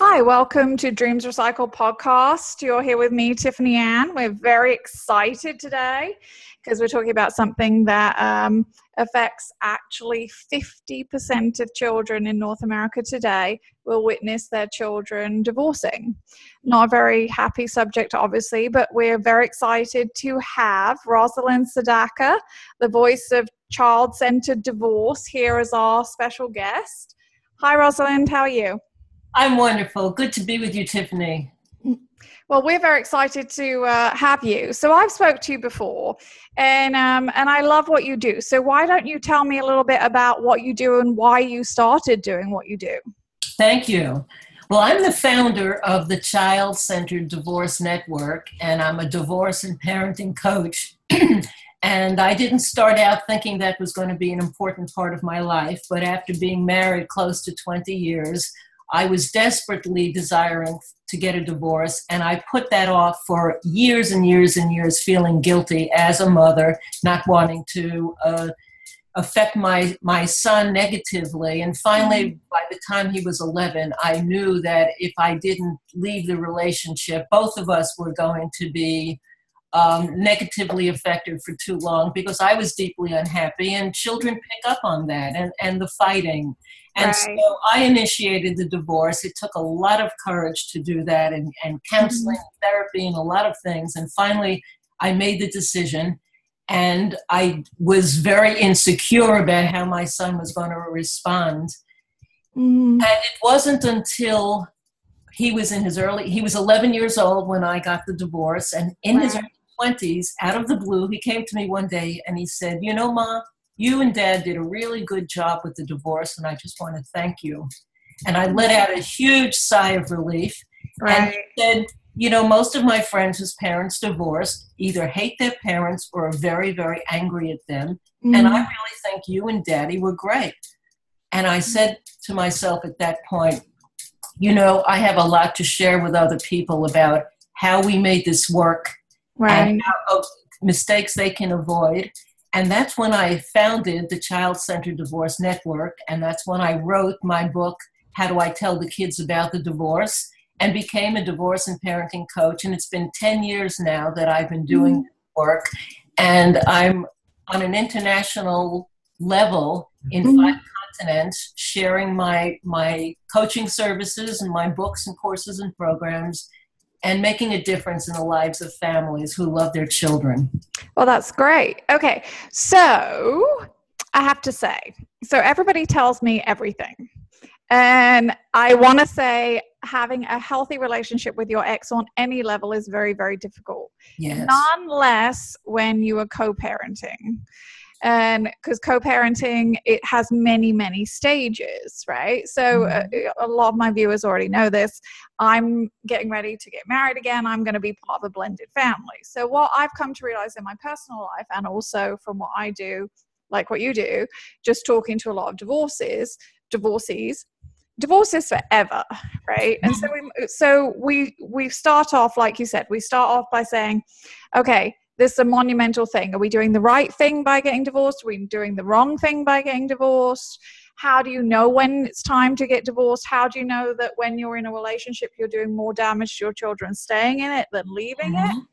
Hi, welcome to Dreams Recycled podcast. You're here with me, Tiffany Ann. We're very excited today because we're talking about something that um, affects actually 50% of children in North America today will witness their children divorcing. Not a very happy subject, obviously, but we're very excited to have Rosalind Sedacca, the voice of child centered divorce, here as our special guest. Hi, Rosalind, how are you? I'm wonderful. Good to be with you, Tiffany. Well, we're very excited to uh, have you. So I've spoke to you before, and um, and I love what you do. So why don't you tell me a little bit about what you do and why you started doing what you do? Thank you. Well, I'm the founder of the Child Centered Divorce Network, and I'm a divorce and parenting coach. and I didn't start out thinking that was going to be an important part of my life, but after being married close to 20 years, I was desperately desiring to get a divorce, and I put that off for years and years and years, feeling guilty as a mother, not wanting to uh, affect my my son negatively. And finally, mm-hmm. by the time he was 11, I knew that if I didn't leave the relationship, both of us were going to be um, negatively affected for too long because I was deeply unhappy, and children pick up on that and, and the fighting. And right. so I initiated the divorce. It took a lot of courage to do that, and, and counseling, mm-hmm. therapy, and a lot of things. And finally, I made the decision, and I was very insecure about how my son was going to respond. Mm-hmm. And it wasn't until he was in his early he was 11 years old when i got the divorce and in right. his 20s, out of the blue, he came to me one day and he said, You know, Ma, you and Dad did a really good job with the divorce, and I just want to thank you. And I let out a huge sigh of relief. Right. And said, You know, most of my friends whose parents divorced either hate their parents or are very, very angry at them. Mm-hmm. And I really think you and Daddy were great. And I said to myself at that point, You know, I have a lot to share with other people about how we made this work right. and mistakes they can avoid. And that's when I founded the Child Centered Divorce Network. And that's when I wrote my book, How Do I Tell the Kids About the Divorce? and became a divorce and parenting coach. And it's been 10 years now that I've been doing mm work. And I'm on an international level in mm five continents sharing my, my coaching services and my books and courses and programs and making a difference in the lives of families who love their children. Well, that's great. Okay, so I have to say, so everybody tells me everything. And I want to say having a healthy relationship with your ex on any level is very, very difficult. Yes. None less when you are co parenting and because co-parenting it has many many stages right? So mm-hmm. a, a, lot of my viewers already know this. I'm getting ready to get married again. I'm going to be part of a blended family. So what i've come to realize in my personal life and also from what i do like what you do just talking to a lot of divorces divorcees divorces forever right? And so mm-hmm. we so we we start off like you said we start off by saying okay this is a monumental thing. Are we doing the right thing by getting divorced? Are we doing the wrong thing by getting divorced? How do you know when it's time to get divorced? How do you know that when you're in a relationship, you're doing more damage to your children staying in it than leaving mm-hmm. it?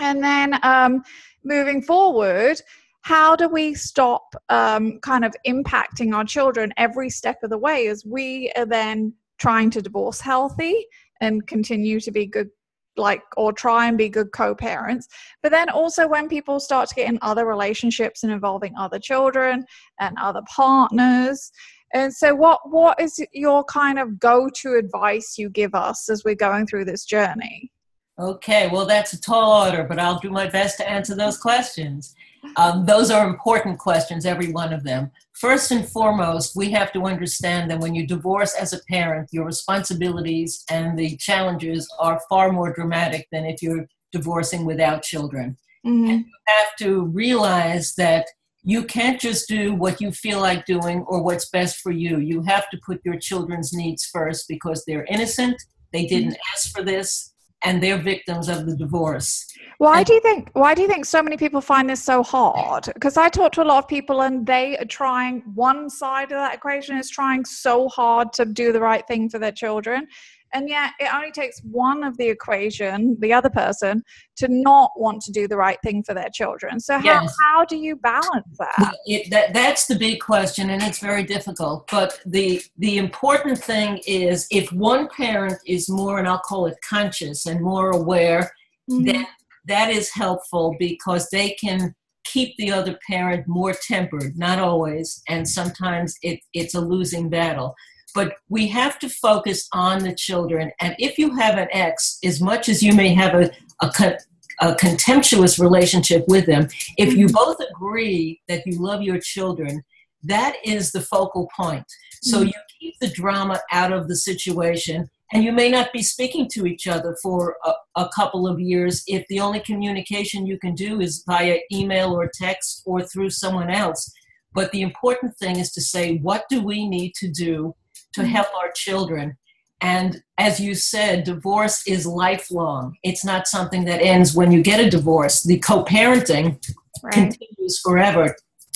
And then um, moving forward, how do we stop um, kind of impacting our children every step of the way as we are then trying to divorce healthy and continue to be good like or try and be good co-parents. But then also when people start to get in other relationships and involving other children and other partners. And so what what is your kind of go-to advice you give us as we're going through this journey? Okay well that's a tall order but i'll do my best to answer those questions. Um, those are important questions every one of them First and foremost, we have to understand that when you divorce as a parent, your responsibilities and the challenges are far more dramatic than if you're divorcing without children. Mm-hmm. And you have to realize that you can't just do what you feel like doing or what's best for you. You have to put your children's needs first because they're innocent, they didn't mm-hmm. ask for this, and they're victims of the divorce. Why And- do you think why do you think so many people find this so hard? Because I talk to a lot of people and they are trying one side of that equation is trying so hard to do the right thing for their children. And yet it only takes one of the equation, the other person, to not want to do the right thing for their children. So how, Yes. how do you balance that? It, that, that's the big question, and it's very difficult. But the the important thing is if one parent is more, and I'll call it conscious and more aware, Mhm. then that is helpful because they can keep the other parent more tempered. Not always, and sometimes it, it's a losing battle. But we have to focus on the children. And if you have an ex, as much as you may have a, a, con- a contemptuous relationship with them, if you both agree that you love your children, that is the focal point. So Mhm. you keep the drama out of the situation, and you may not be speaking to each other for a, a couple of years if the only communication you can do is via email or text or through someone else. But the important thing is to say, what do we need to do to help our children? And as you said, divorce is lifelong. It's not something that ends when you get a divorce. The co parenting Right. continues forever.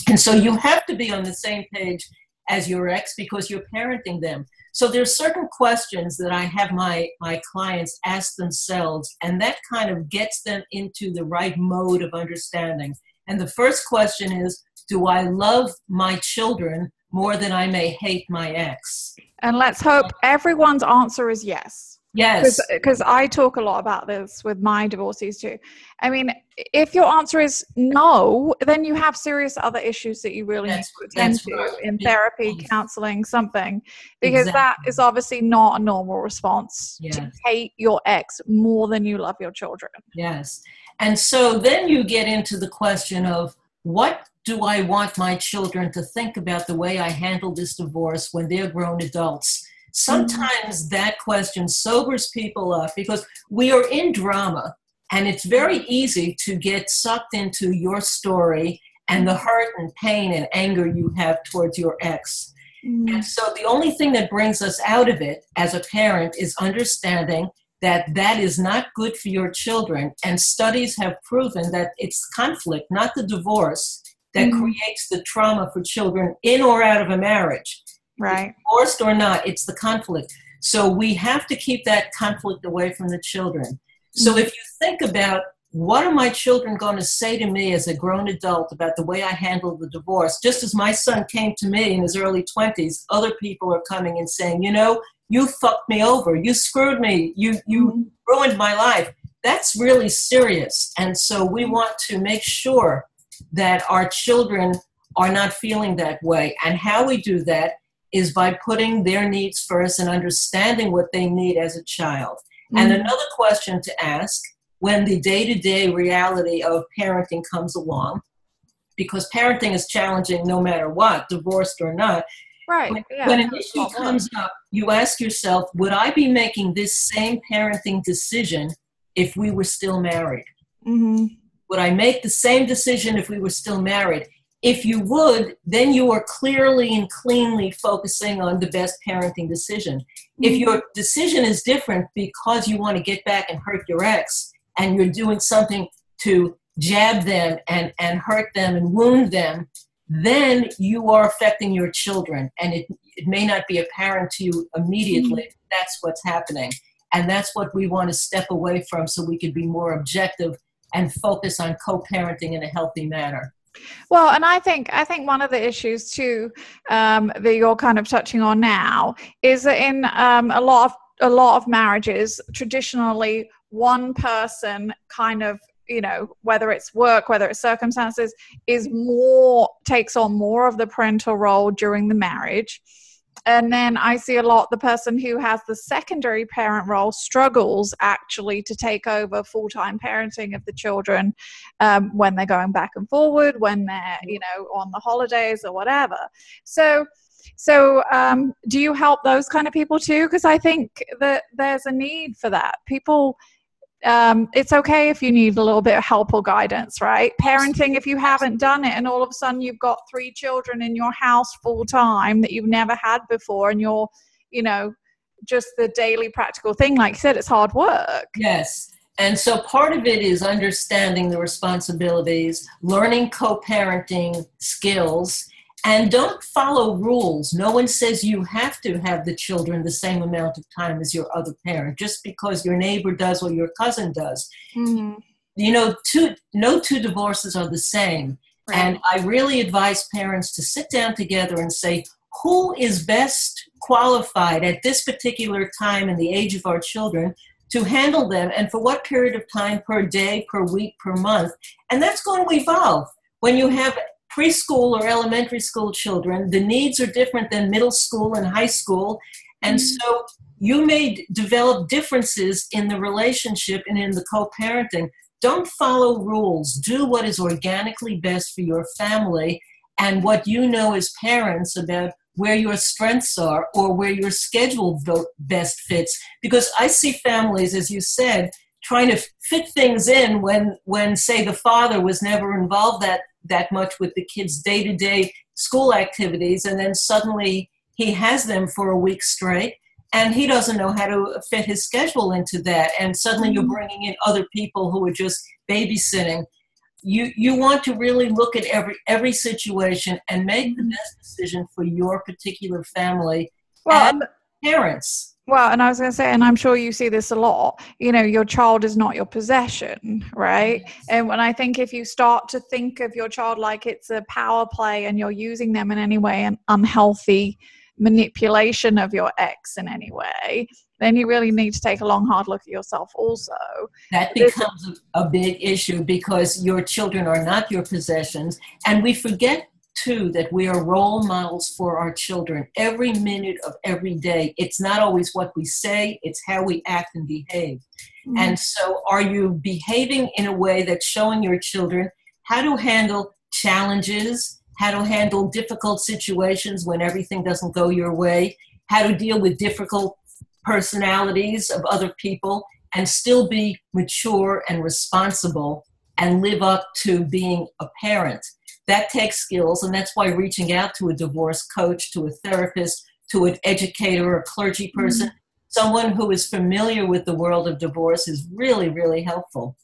And so you have to be on the same page as your ex because you're parenting them. So there's certain questions that I have my, my clients ask themselves, and that kind of gets them into the right mode of understanding. And the first question is Do I love my children more than I may hate my ex? And let's hope everyone's answer is yes. Yes. because I talk a lot about this with my divorcees too. I mean, if your answer is no, then you have serious other issues that you really That's- need to attend to right. in Yeah. therapy, counseling, something, because that Exactly. is obviously not a normal response to hate your ex more than you love your children. Yes. And so then you get into the question of what do I want my children to think about the way I handle this divorce when they're grown adults? Sometimes that question sobers people up because we are in drama and it's very easy to get sucked into your story and the hurt and pain and anger you have towards your ex. Mm. And so the only thing that brings us out of it as a parent is understanding that that is not good for your children. And studies have proven that it's conflict, not the divorce, that Mhm. creates the trauma for children in or out of a marriage. Right. Divorced or not, it's the conflict. So we have to keep that conflict away from the children. So mm-hmm. if you think about what are my children going to say to me as a grown adult about the way I handled the divorce? Just as my son came to me in his early 20s, other people are coming and saying, you know, you fucked me over. You screwed me. You, you mm-hmm. ruined my life. That's really serious. And so we mm-hmm. want to make sure that our children are not feeling that way. And how we do that is by putting their needs first and understanding what they need as a child. And Mhm. another question to ask when the day to day reality of parenting comes along, because parenting is challenging no matter what, divorced or not. Right. When, yeah, when an issue comes up, you ask yourself, would I be making this same parenting decision if we were still married? Mhm. Would I make the same decision if we were still married? If you would, then you are clearly and cleanly focusing on the best parenting decision. If Mm-hmm. your decision is different because you want to get back and hurt your ex, and you're doing something to jab them and, and hurt them and wound them, then you are affecting your children. And it, it may not be apparent to you immediately that's what's happening. And that's what we want to step away from so we can be more objective and focus on co parenting in a healthy manner. Well, and I think I think one of the issues too um, that you're kind of touching on now is that in um, a lot of a lot of marriages, traditionally, one person kind of you know whether it's work whether it's circumstances is more takes on more of the parental role during the marriage and then i see a lot the person who has the secondary parent role struggles actually to take over full-time parenting of the children um, when they're going back and forward when they're you know on the holidays or whatever. So so um, do you help those kind of people too? Because i think that there's a need for that. People um, it's okay if you need a little bit of help or guidance, right? Parenting, if you haven't done it and all of a sudden you've got three children in your house full time that you've never had before and you're, you know, just the daily practical thing. Like you said, it's hard work. Yes. And so part of it is understanding the responsibilities, learning co parenting skills, and don't follow rules. No one says you have to have the children the same amount of time as your other parent just because your neighbor does or your cousin does. Mm-hmm. You know, two, no two divorces are the same. Right. And I really advise parents to sit down together and say, who is best qualified at this particular time in the age of our children to handle them and for what period of time per day, per week, per month. And that's going to evolve. When you have preschool or elementary school children, the needs are different than middle school and high school. And mm-hmm. so you may develop differences in the relationship and in the co parenting. Don't follow rules. Do what is organically best for your family and what you know as parents about where your strengths are or where your schedule best fits because i see families as you said trying to fit things in when when say the father was never involved that that much with the kids day-to-day school activities and then suddenly he has them for a week straight and he doesn't know how to fit his schedule into that and suddenly you're mm-hmm. bringing in other people who are just babysitting you you want to really look at every every situation and make the best decision for your particular family well, and parents well and i was going to say and i'm sure you see this a lot you know your child is not your possession right yes. and when i think if you start to think of your child like it's a power play and you're using them in any way an unhealthy manipulation of your ex in any way then you really need to take a long, hard look at yourself also. That becomes a big issue because your children are not your possessions. And we forget too that we are role models for our children every minute of every day. It's not always what we say, it's how we act and behave. Mm-hmm. And so, are you behaving in a way that's showing your children how to handle challenges, how to handle difficult situations when everything doesn't go your way, how to deal with difficult personalities of other people and still be mature and responsible and live up to being a parent. That takes skills, and that's why reaching out to a divorce coach, to a therapist, to an educator, a clergy person, mm-hmm. someone who is familiar with the world of divorce is really, really helpful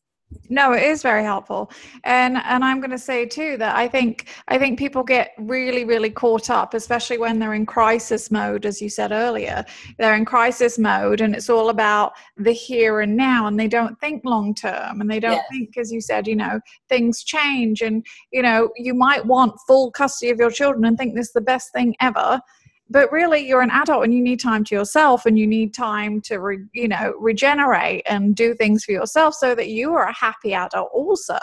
no it is very helpful. And and i'm going to say too that i think i think people get really really caught up especially when they're in crisis mode as you said earlier. They're in crisis mode and it's all about the here and now and they don't think long term and they don't yes. think as you said you know things change. And you know you might want full custody of your children and think this is the best thing ever but really you're an adult and you need time to yourself and you need time to re, you know regenerate and do things for yourself so that you are a happy adult also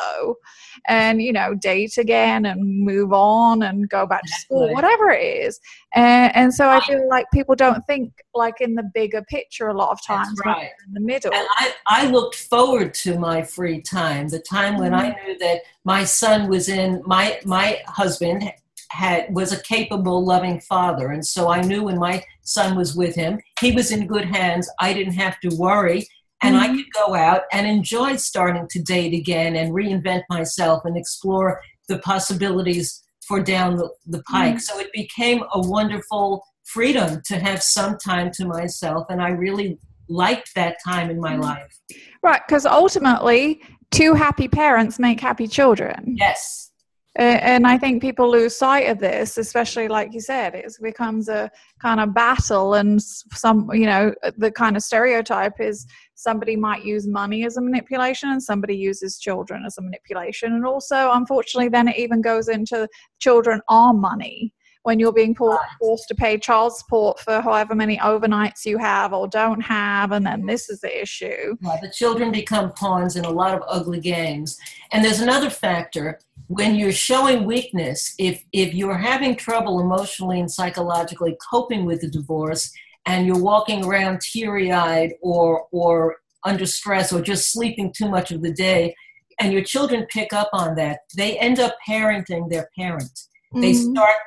and you know date again and move on and go back to school whatever it is and, and so i feel like people don't think like in the bigger picture a lot of times right. in the middle and I, I looked forward to my free time the time when mm-hmm. i knew that my son was in my my husband had was a capable loving father. And so i knew when my son was with him he was in good hands. I didn't have to worry. And mm-hmm. i could go out and enjoy starting to date again and reinvent myself and explore the possibilities for down the, the pike. Mm-hmm. so it became a wonderful freedom to have some time to myself. And i really liked that time in my mm-hmm. life. Right because ultimately two happy parents make happy children. Yes and I think people lose sight of this, especially like you said, it becomes a kind of battle. And some, you know, the kind of stereotype is somebody might use money as a manipulation and somebody uses children as a manipulation. And also, unfortunately, then it even goes into children are money when you're being forced to pay child support for however many overnights you have or don't have, and then this is the issue. Yeah, the children become pawns in a lot of ugly games. And there's another factor when you're showing weakness, if if you're having trouble emotionally and psychologically coping with the divorce, and you're walking around teary-eyed or or under stress or just sleeping too much of the day, and your children pick up on that, they end up parenting their parent. Mm-hmm. They start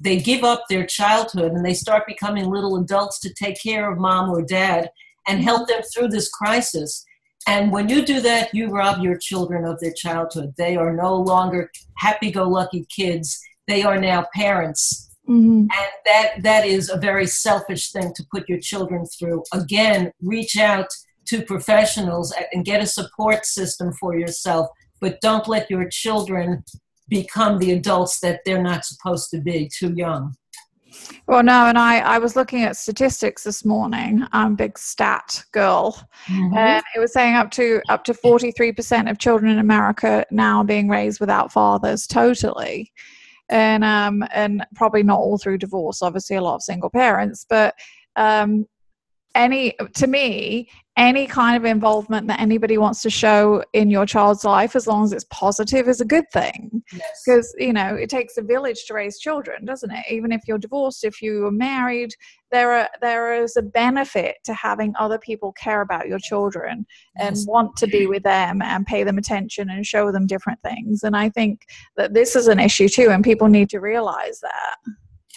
they give up their childhood and they start becoming little adults to take care of mom or dad and help them through this crisis. And when you do that, you rob your children of their childhood. They are no longer happy go lucky kids. They are now parents Mm-hmm. And that that is a very selfish thing to put your children through. Again, reach out to professionals and get a support system for yourself, but don't let your children become the adults that they're not supposed to be too young. Well, no, and I, I was looking at statistics this morning. I'm a big stat girl, mm-hmm. and it was saying up to up to 43% of children in America now being raised without fathers, totally, and um and probably not all through divorce. Obviously, a lot of single parents, but um, any to me any kind of involvement that anybody wants to show in your child's life as long as it's positive is a good thing. Because yes. you know it takes a village to raise children doesn't it? Even if you're divorced if you are married there are there is a benefit to having other people care about your children and yes. want to be with them and pay them attention and show them different things. And i think that this is an issue too and people need to realize that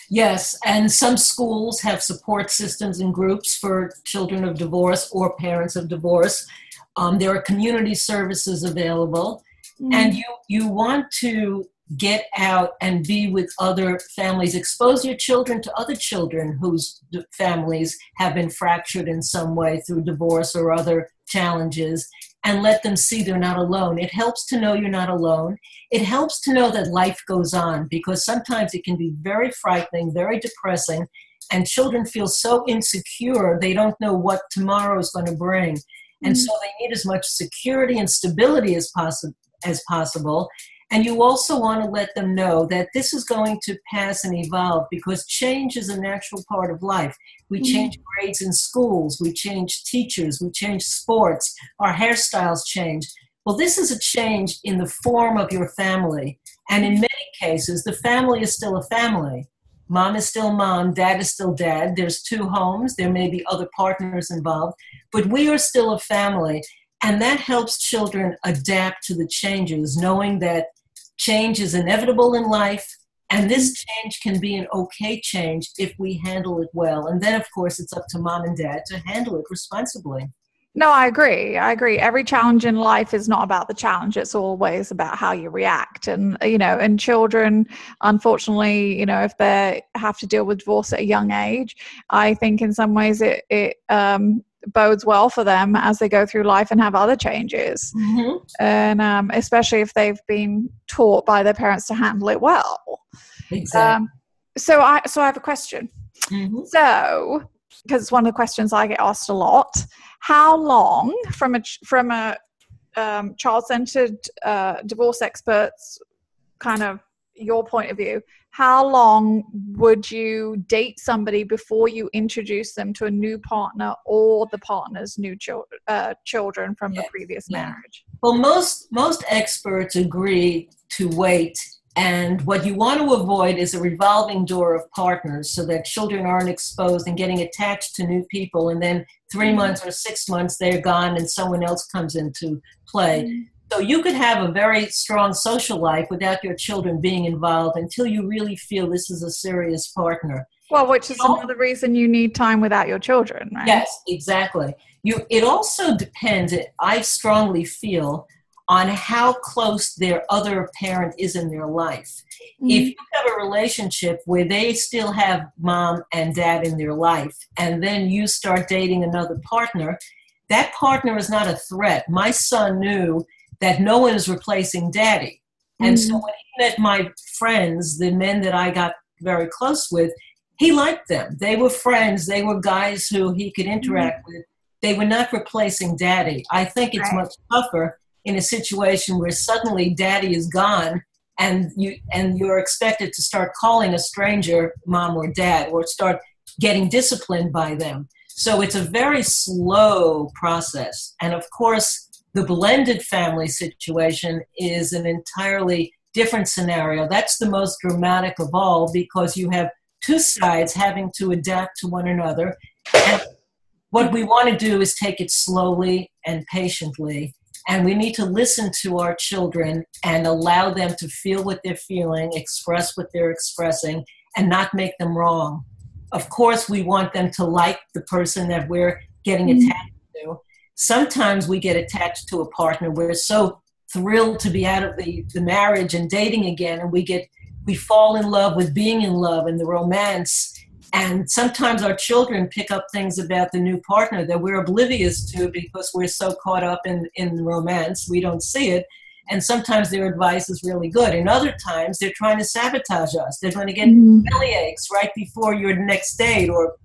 Yes, and some schools have support systems and groups for children of divorce or parents of divorce. Um, there are community services available, mm-hmm. and you you want to get out and be with other families. Expose your children to other children whose families have been fractured in some way through divorce or other challenges, and let them see they're not alone. It helps to know you're not alone. It helps to know that life goes on because sometimes it can be very frightening, very depressing, and children feel so insecure they don't know what tomorrow is going to bring. And mm-hmm. so they need as much security and stability as, possi- as possible. And you also want to let them know that this is going to pass and evolve because change is a natural part of life. We mm-hmm. change grades in schools, we change teachers, we change sports, our hairstyles change. Well, this is a change in the form of your family. And in many cases, the family is still a family. Mom is still mom, dad is still dad. There's two homes, there may be other partners involved, but we are still a family. And that helps children adapt to the changes, knowing that change is inevitable in life and this change can be an okay change if we handle it well. And then of course it's up to mom and dad to handle it responsibly. No i agree. I agree. Every challenge in life is not about the challenge. It's always about how you react. And you know and children unfortunately you know if they have to deal with divorce at a young age i think in some ways it it um bodes well for them as they go through life and have other changes mm-hmm. and um, especially if they've been taught by their parents to handle it well exactly. Um, so i so i have a question mm-hmm. so because it's one of the questions i get asked a lot how long from a from a um, child-centered uh, divorce experts kind of your point of view how long would you date somebody before you introduce them to a new partner or the partner's new children, uh, children from the previous yeah. marriage? Well, most most experts agree to wait, and what you want to avoid is a revolving door of partners, so that children aren't exposed and getting attached to new people, and then 3 mm-hmm. months or six months they're gone, and someone else comes into play. Mm-hmm. So you could have a very strong social life without your children being involved until you really feel this is a serious partner. Well, which is you know, another reason you need time without your children, right? Yes, exactly. You it also depends, I strongly feel, on how close their other parent is in their life. Mm-hmm. If you have a relationship where they still have mom and dad in their life, and then you start dating another partner, that partner is not a threat. My son knew that no one is replacing daddy. And mm-hmm. so when he met my friends, the men that I got very close with, he liked them. They were friends. They were guys who he could interact mm-hmm. with. They were not replacing daddy. I think it's right. much tougher in a situation where suddenly daddy is gone and you and you're expected to start calling a stranger mom or dad or start getting disciplined by them. So it's a very slow process. And of course, the blended family situation is an entirely different scenario. That's the most dramatic of all because you have two sides having to adapt to one another. And what we want to do is take it slowly and patiently. And we need to listen to our children and allow them to feel what they're feeling, express what they're expressing, and not make them wrong. Of course, we want them to like the person that we're getting mm-hmm. attached to sometimes we get attached to a partner. We're so thrilled to be out of the, the marriage and dating again, and we get we fall in love with being in love and the romance and sometimes our children pick up things about the new partner that we're oblivious to because we're so caught up in, in romance, we don't see it. And sometimes their advice is really good. And other times they're trying to sabotage us. They're going to get mm-hmm. belly aches right before your next date or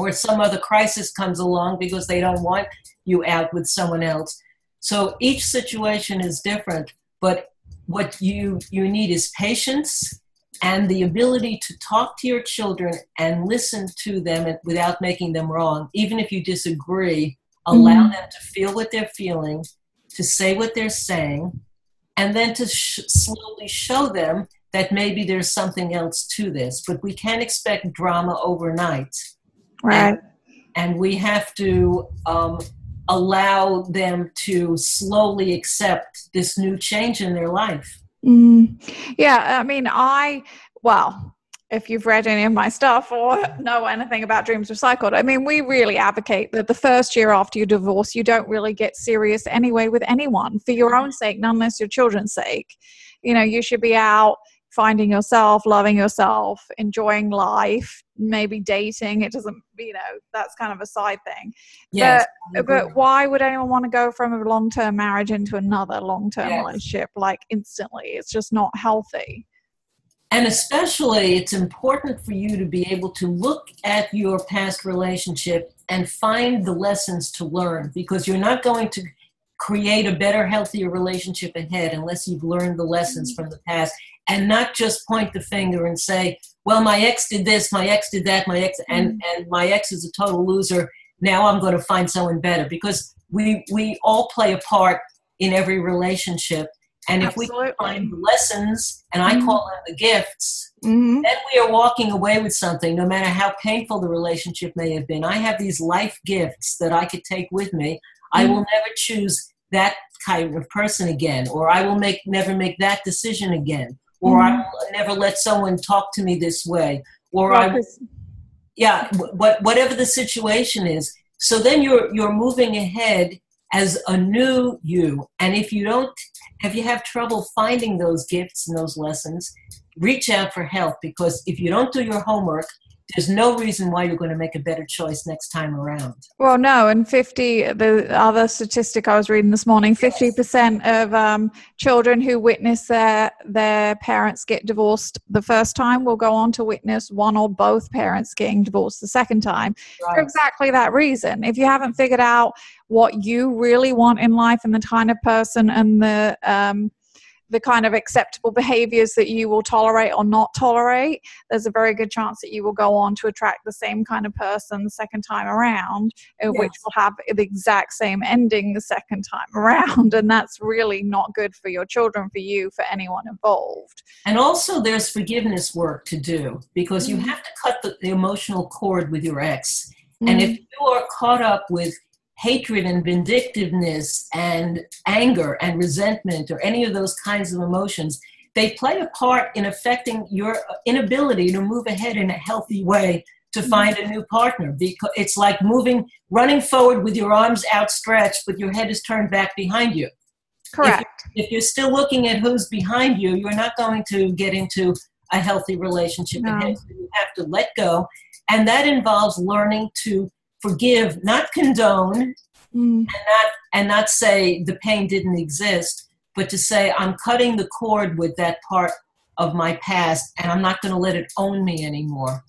or some other crisis comes along because they don't want you out with someone else. So each situation is different, but what you you need is patience and the ability to talk to your children and listen to them without making them wrong, even if you disagree, allow mm-hmm. them to feel what they're feeling, to say what they're saying, and then to sh- slowly show them that maybe there's something else to this. But we can't expect drama overnight. Right. And, and we have to um, allow them to slowly accept this new change in their life. Mm, yeah, I mean, I, well, if you've read any of my stuff or know anything about Dreams Recycled, I mean, we really advocate that the first year after you divorce, you don't really get serious anyway with anyone for your own sake, not unless your children's sake. You know, you should be out finding yourself, loving yourself, enjoying life, maybe dating. It doesn't, you know, that's kind of a side thing. Yes, but, but why would anyone want to go from a long term marriage into another long term yes. relationship like instantly? It's just not healthy. And especially, it's important for you to be able to look at your past relationship and find the lessons to learn because you're not going to create a better, healthier relationship ahead unless you've learned the lessons mm. from the past and not just point the finger and say, well, my ex did this, my ex did that, my ex, and, mm. and my ex is a total loser. Now I'm going to find someone better because we, we all play a part in every relationship. And if Absolutely. we find lessons, and I mm call them the gifts, mm-hmm. then we are walking away with something, no matter how painful the relationship may have been. I have these life gifts that I could take with me. mm I will never choose that kind of person again, or I will make never make that decision again or mm-hmm. I will never let someone talk to me this way, or I, yeah, what whatever the situation is. So then you're you're moving ahead as a new you, and if you don't, if you have trouble finding those gifts and those lessons, reach out for help because if you don't do your homework, there's no reason why you're going to make a better choice next time around. Well, no, and 50, the other statistic I was reading this morning, 50% of um, children who witness their, their parents get divorced the first time will go on to witness one or both parents getting divorced the second time right. for exactly that reason. If you haven't figured out what you really want in life and the kind of person and the, um, the kind of acceptable behaviors that you will tolerate or not tolerate, there's a very good chance that you will go on to attract the same kind of person the second time around, yes. which will have the exact same ending the second time around. And that's really not good for your children, for you, for anyone involved. And also, there's forgiveness work to do because you have to cut the, the, emotional cord with your ex. Mm-hmm. And if you are caught up with hatred and vindictiveness and anger and resentment or any of those kinds of emotions, they play a part in affecting your inability to move ahead in a healthy way to mm-hmm. find a new partner because it's like moving running forward with your arms outstretched but your head is turned back behind you correct if, if you're still looking at who's behind you you're not going to get into a healthy relationship no. you have to let go and that involves learning to forgive, not condone, mm. and not and not say the pain didn't exist, but to say I'm cutting the cord with that part of my past, and I'm not going to let it own me anymore.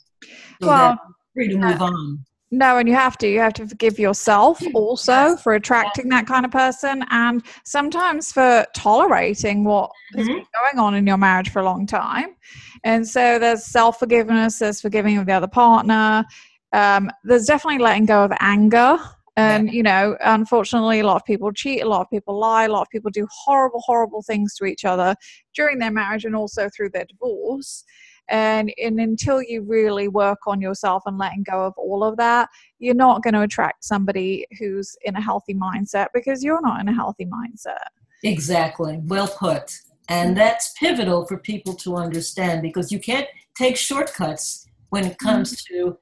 So well, free to move uh, on. No, and you have to. You have to forgive yourself also for attracting that kind of person, and sometimes for tolerating what mm-hmm. has been going on in your marriage for a long time. And so there's self forgiveness, there's forgiving of the other partner, um, there's definitely letting go of anger. And yeah. you know unfortunately a lot of people cheat a lot of people lie a lot of people do horrible horrible things to each other during their marriage and also through their divorce. And, and until you really work on yourself and letting go of all of that you're not going to attract somebody who's in a healthy mindset because you're not in a healthy mindset. Exactly. Well put. And that's pivotal for people to understand because you can't take shortcuts when it comes mm-hmm. to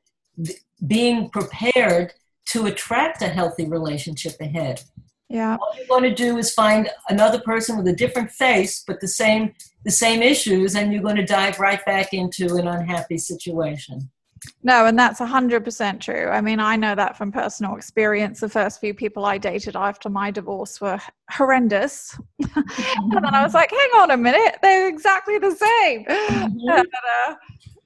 being prepared to attract a healthy relationship ahead. Yeah. All you're going to do is find another person with a different face, but the same the same issues, and you're going to dive right back into an unhappy situation. No, and that's 100% true. I mean, I know that from personal experience. The first few people I dated after my divorce were horrendous. and then I was like, hang on a minute, they're exactly the same. Mm-hmm. and, uh,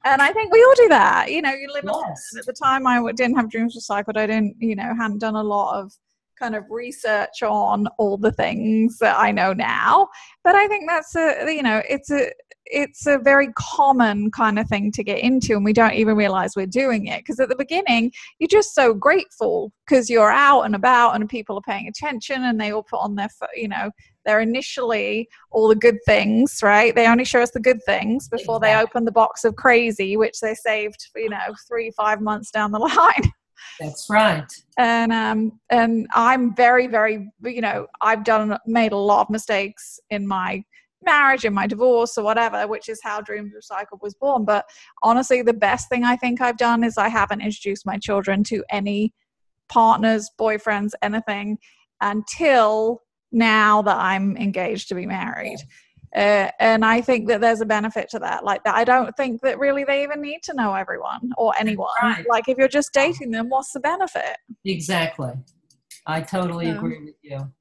and I think we all do that. You know, you live yes. at the time I didn't have dreams recycled. I didn't, you know, hadn't done a lot of kind of research on all the things that I know now. But I think that's a, you know, it's a, it's a very common kind of thing to get into and we don't even realize we're doing it because at the beginning you're just so grateful because you're out and about and people are paying attention and they all put on their you know they're initially all the good things right they only show us the good things before exactly. they open the box of crazy which they saved you know three five months down the line that's right and um and i'm very very you know i've done made a lot of mistakes in my marriage in my divorce or whatever, which is how Dreams Recycled was born. But honestly, the best thing I think I've done is I haven't introduced my children to any partners, boyfriends, anything until now that I'm engaged to be married. Uh, and I think that there's a benefit to that. Like that, I don't think that really they even need to know everyone or anyone. Right. Like if you're just dating them, what's the benefit? Exactly. I totally agree with you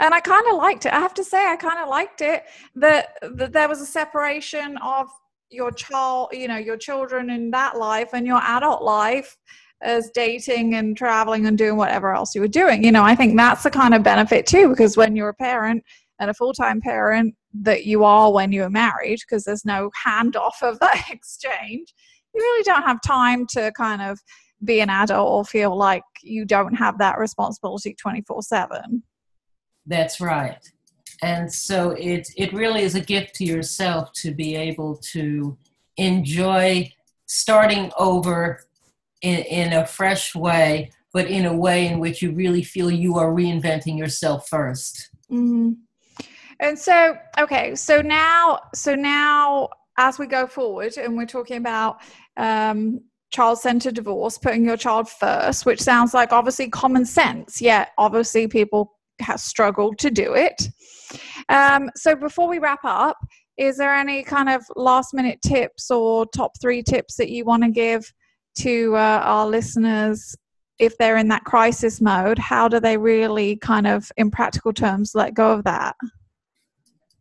and I kind of liked it. I have to say, I kind of liked it that, that there was a separation of your child, you know, your children in that life and your adult life as dating and traveling and doing whatever else you were doing. You know, I think that's the kind of benefit too, because when you're a parent and a full time parent that you are when you are married, because there's no handoff of that exchange, you really don't have time to kind of be an adult or feel like you don't have that responsibility 24 7. That's right. And so it, it really is a gift to yourself to be able to enjoy starting over in, in a fresh way, but in a way in which you really feel you are reinventing yourself 1st mm-hmm. And so, okay, so now, so now as we go forward and we're talking about um, child-centered divorce, putting your child first, which sounds like obviously common sense, yet obviously people has struggled to do it. Um, so before we wrap up, is there any kind of last minute tips or top three tips that you want to give to uh, our listeners if they're in that crisis mode? How do they really kind of, in practical terms, let go of that?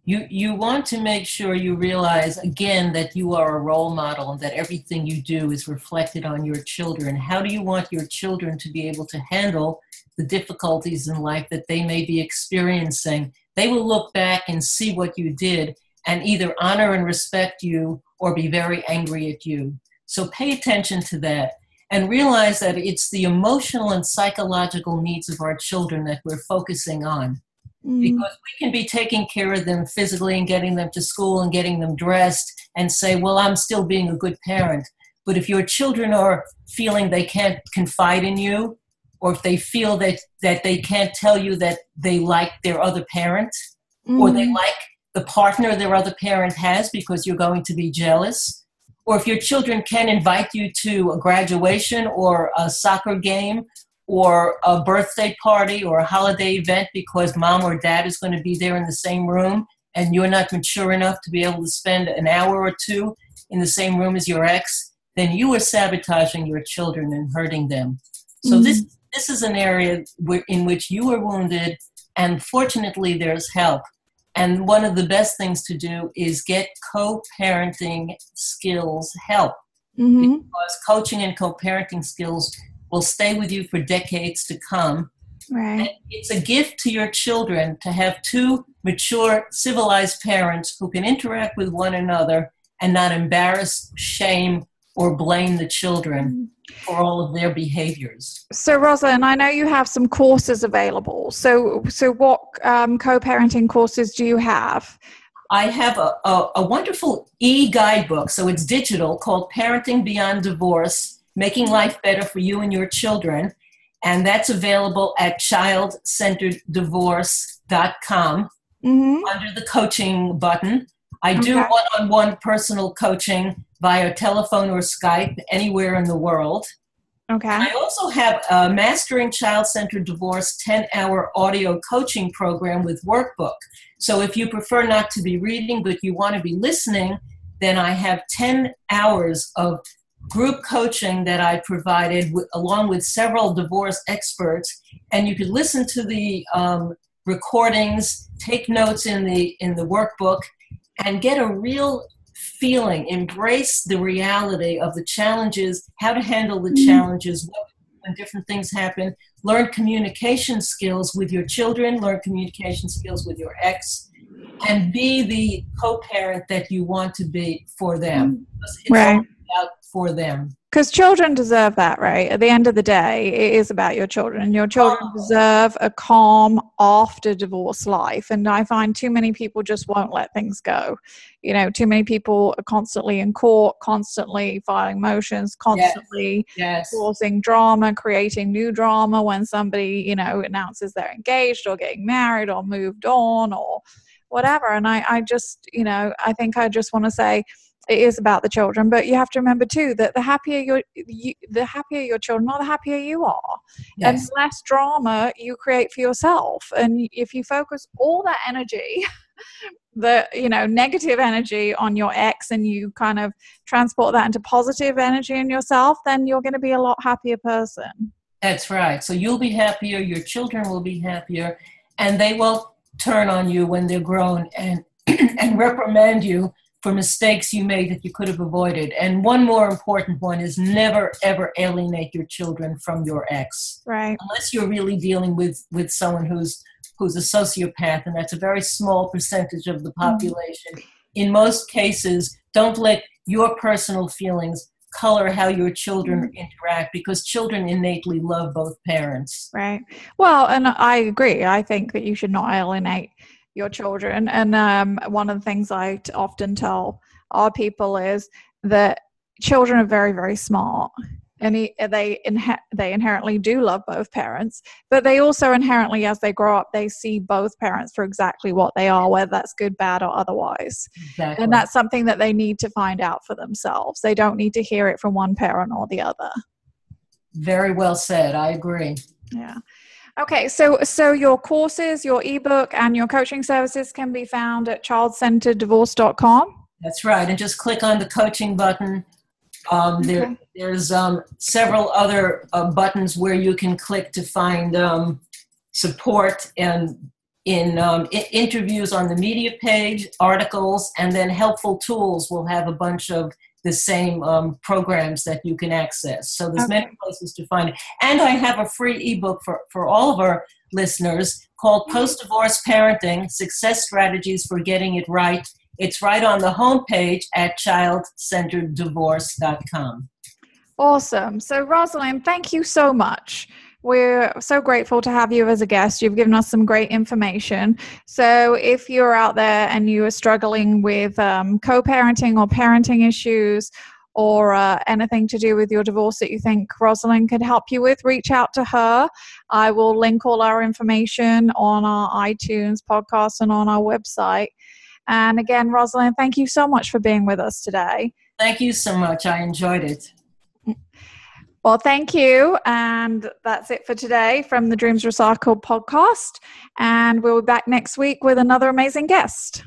You, you want to make sure you realize again that you are a role model and that everything you do is reflected on your children. How do you want your children to be able to handle the difficulties in life that they may be experiencing, they will look back and see what you did and either honor and respect you or be very angry at you. So pay attention to that and realize that it's the emotional and psychological needs of our children that we're focusing on. Mm. Because we can be taking care of them physically and getting them to school and getting them dressed and say, well, I'm still being a good parent. But if your children are feeling they can't confide in you, or if they feel that that they can't tell you that they like their other parent mm. or they mm. like the partner their other parent has because you're going to be jealous or if your children can invite you to a graduation or a soccer game or a birthday party or a holiday event because mom or dad is going to be there in the same room and you're not mature enough to be able to spend an hour or two in the same room as your ex, then you are sabotaging your children and hurting them. So mm this this is an area where, in which you were wounded, and fortunately, there's help. And one of the best things to do is get co parenting skills help. Mm-hmm. Because coaching and co parenting skills will stay with you for decades to come. Right. And it's a gift to your children to have two mature, civilized parents who can interact with one another and not embarrass, shame, or blame the children for all of their behaviors. So, Rosalind, I know you have some courses available. So, so what um, co-parenting courses do you have? I have a, a, a wonderful e-guidebook, so it's digital, called Parenting Beyond Divorce: Making Life Better for You and Your Children, and that's available at childcentereddivorce.com mm-hmm. under the coaching button. I do one-on-one personal coaching via telephone or Skype anywhere in the world. Okay. I also have a Mastering Child Centered Divorce 10 hour audio coaching program with workbook. So if you prefer not to be reading but you want to be listening, then I have 10 hours of group coaching that I provided w- along with several divorce experts. And you could listen to the um, recordings, take notes in the, in the workbook, and get a real feeling, embrace the reality of the challenges, how to handle the challenges when different things happen, learn communication skills with your children, learn communication skills with your ex, and be the co parent that you want to be for them. It's Right. about for them. Because children deserve that, right? At the end of the day, it is about your children. Your children Oh. deserve a calm after divorce life. And I find too many people just won't let things go. You know, too many people are constantly in court, constantly filing motions, constantly Yes. causing drama, creating new drama when somebody, you know, announces they're engaged or getting married or moved on or whatever. And I, I just, you know, I think I just want to say it is about the children, but you have to remember too that the happier your you, the happier your children are, the happier you are, and Yes. the less drama you create for yourself. And if you focus all that energy. the you know negative energy on your ex and you kind of transport that into positive energy in yourself then you're going to be a lot happier person That's right. So you'll be happier, your children will be happier, and they will turn on you when they're grown and and reprimand you for mistakes you made that you could have avoided. And one more important one is never ever alienate your children from your ex. right Unless you're really dealing with with someone who's who's a sociopath and that's a very small percentage of the mm. population. In most cases, don't let your personal feelings color how your children mm. interact because children innately love both parents. right well and i agree i think that you should not alienate your children and um, one of the things i t- often tell our people is that children are very very smart and he, they inhe- they inherently do love both parents but they also inherently as they grow up they see both parents for exactly what they are whether that's good bad or otherwise Exactly. and that's something that they need to find out for themselves they don't need to hear it from one parent or the other very well said. I agree. yeah okay so so your courses your ebook and your coaching services can be found at childcentereddivorce.com That's right. And just click on the coaching button. Um, there, Okay. there's um, several other uh, buttons where you can click to find um, support and in um, I- interviews on the media page, articles, and then helpful tools We'll have a bunch of the same um, programs that you can access. So there's many places to find it. And I have a free ebook for, for all of our listeners called Post Divorce Parenting Success Strategies for Getting It Right. It's right on the homepage at childcentereddivorce.com. Awesome. So, Rosalind, thank you so much. We're so grateful to have you as a guest. You've given us some great information. So, if you're out there and you are struggling with um, co parenting or parenting issues, or uh, anything to do with your divorce that you think Rosalind could help you with, reach out to her. I will link all our information on our iTunes podcast and on our website. And again, Rosalind, thank you so much for being with us today. Thank you so much. I enjoyed it. Well, thank you. And that's it for today from the Dreams Recycled podcast. And we'll be back next week with another amazing guest.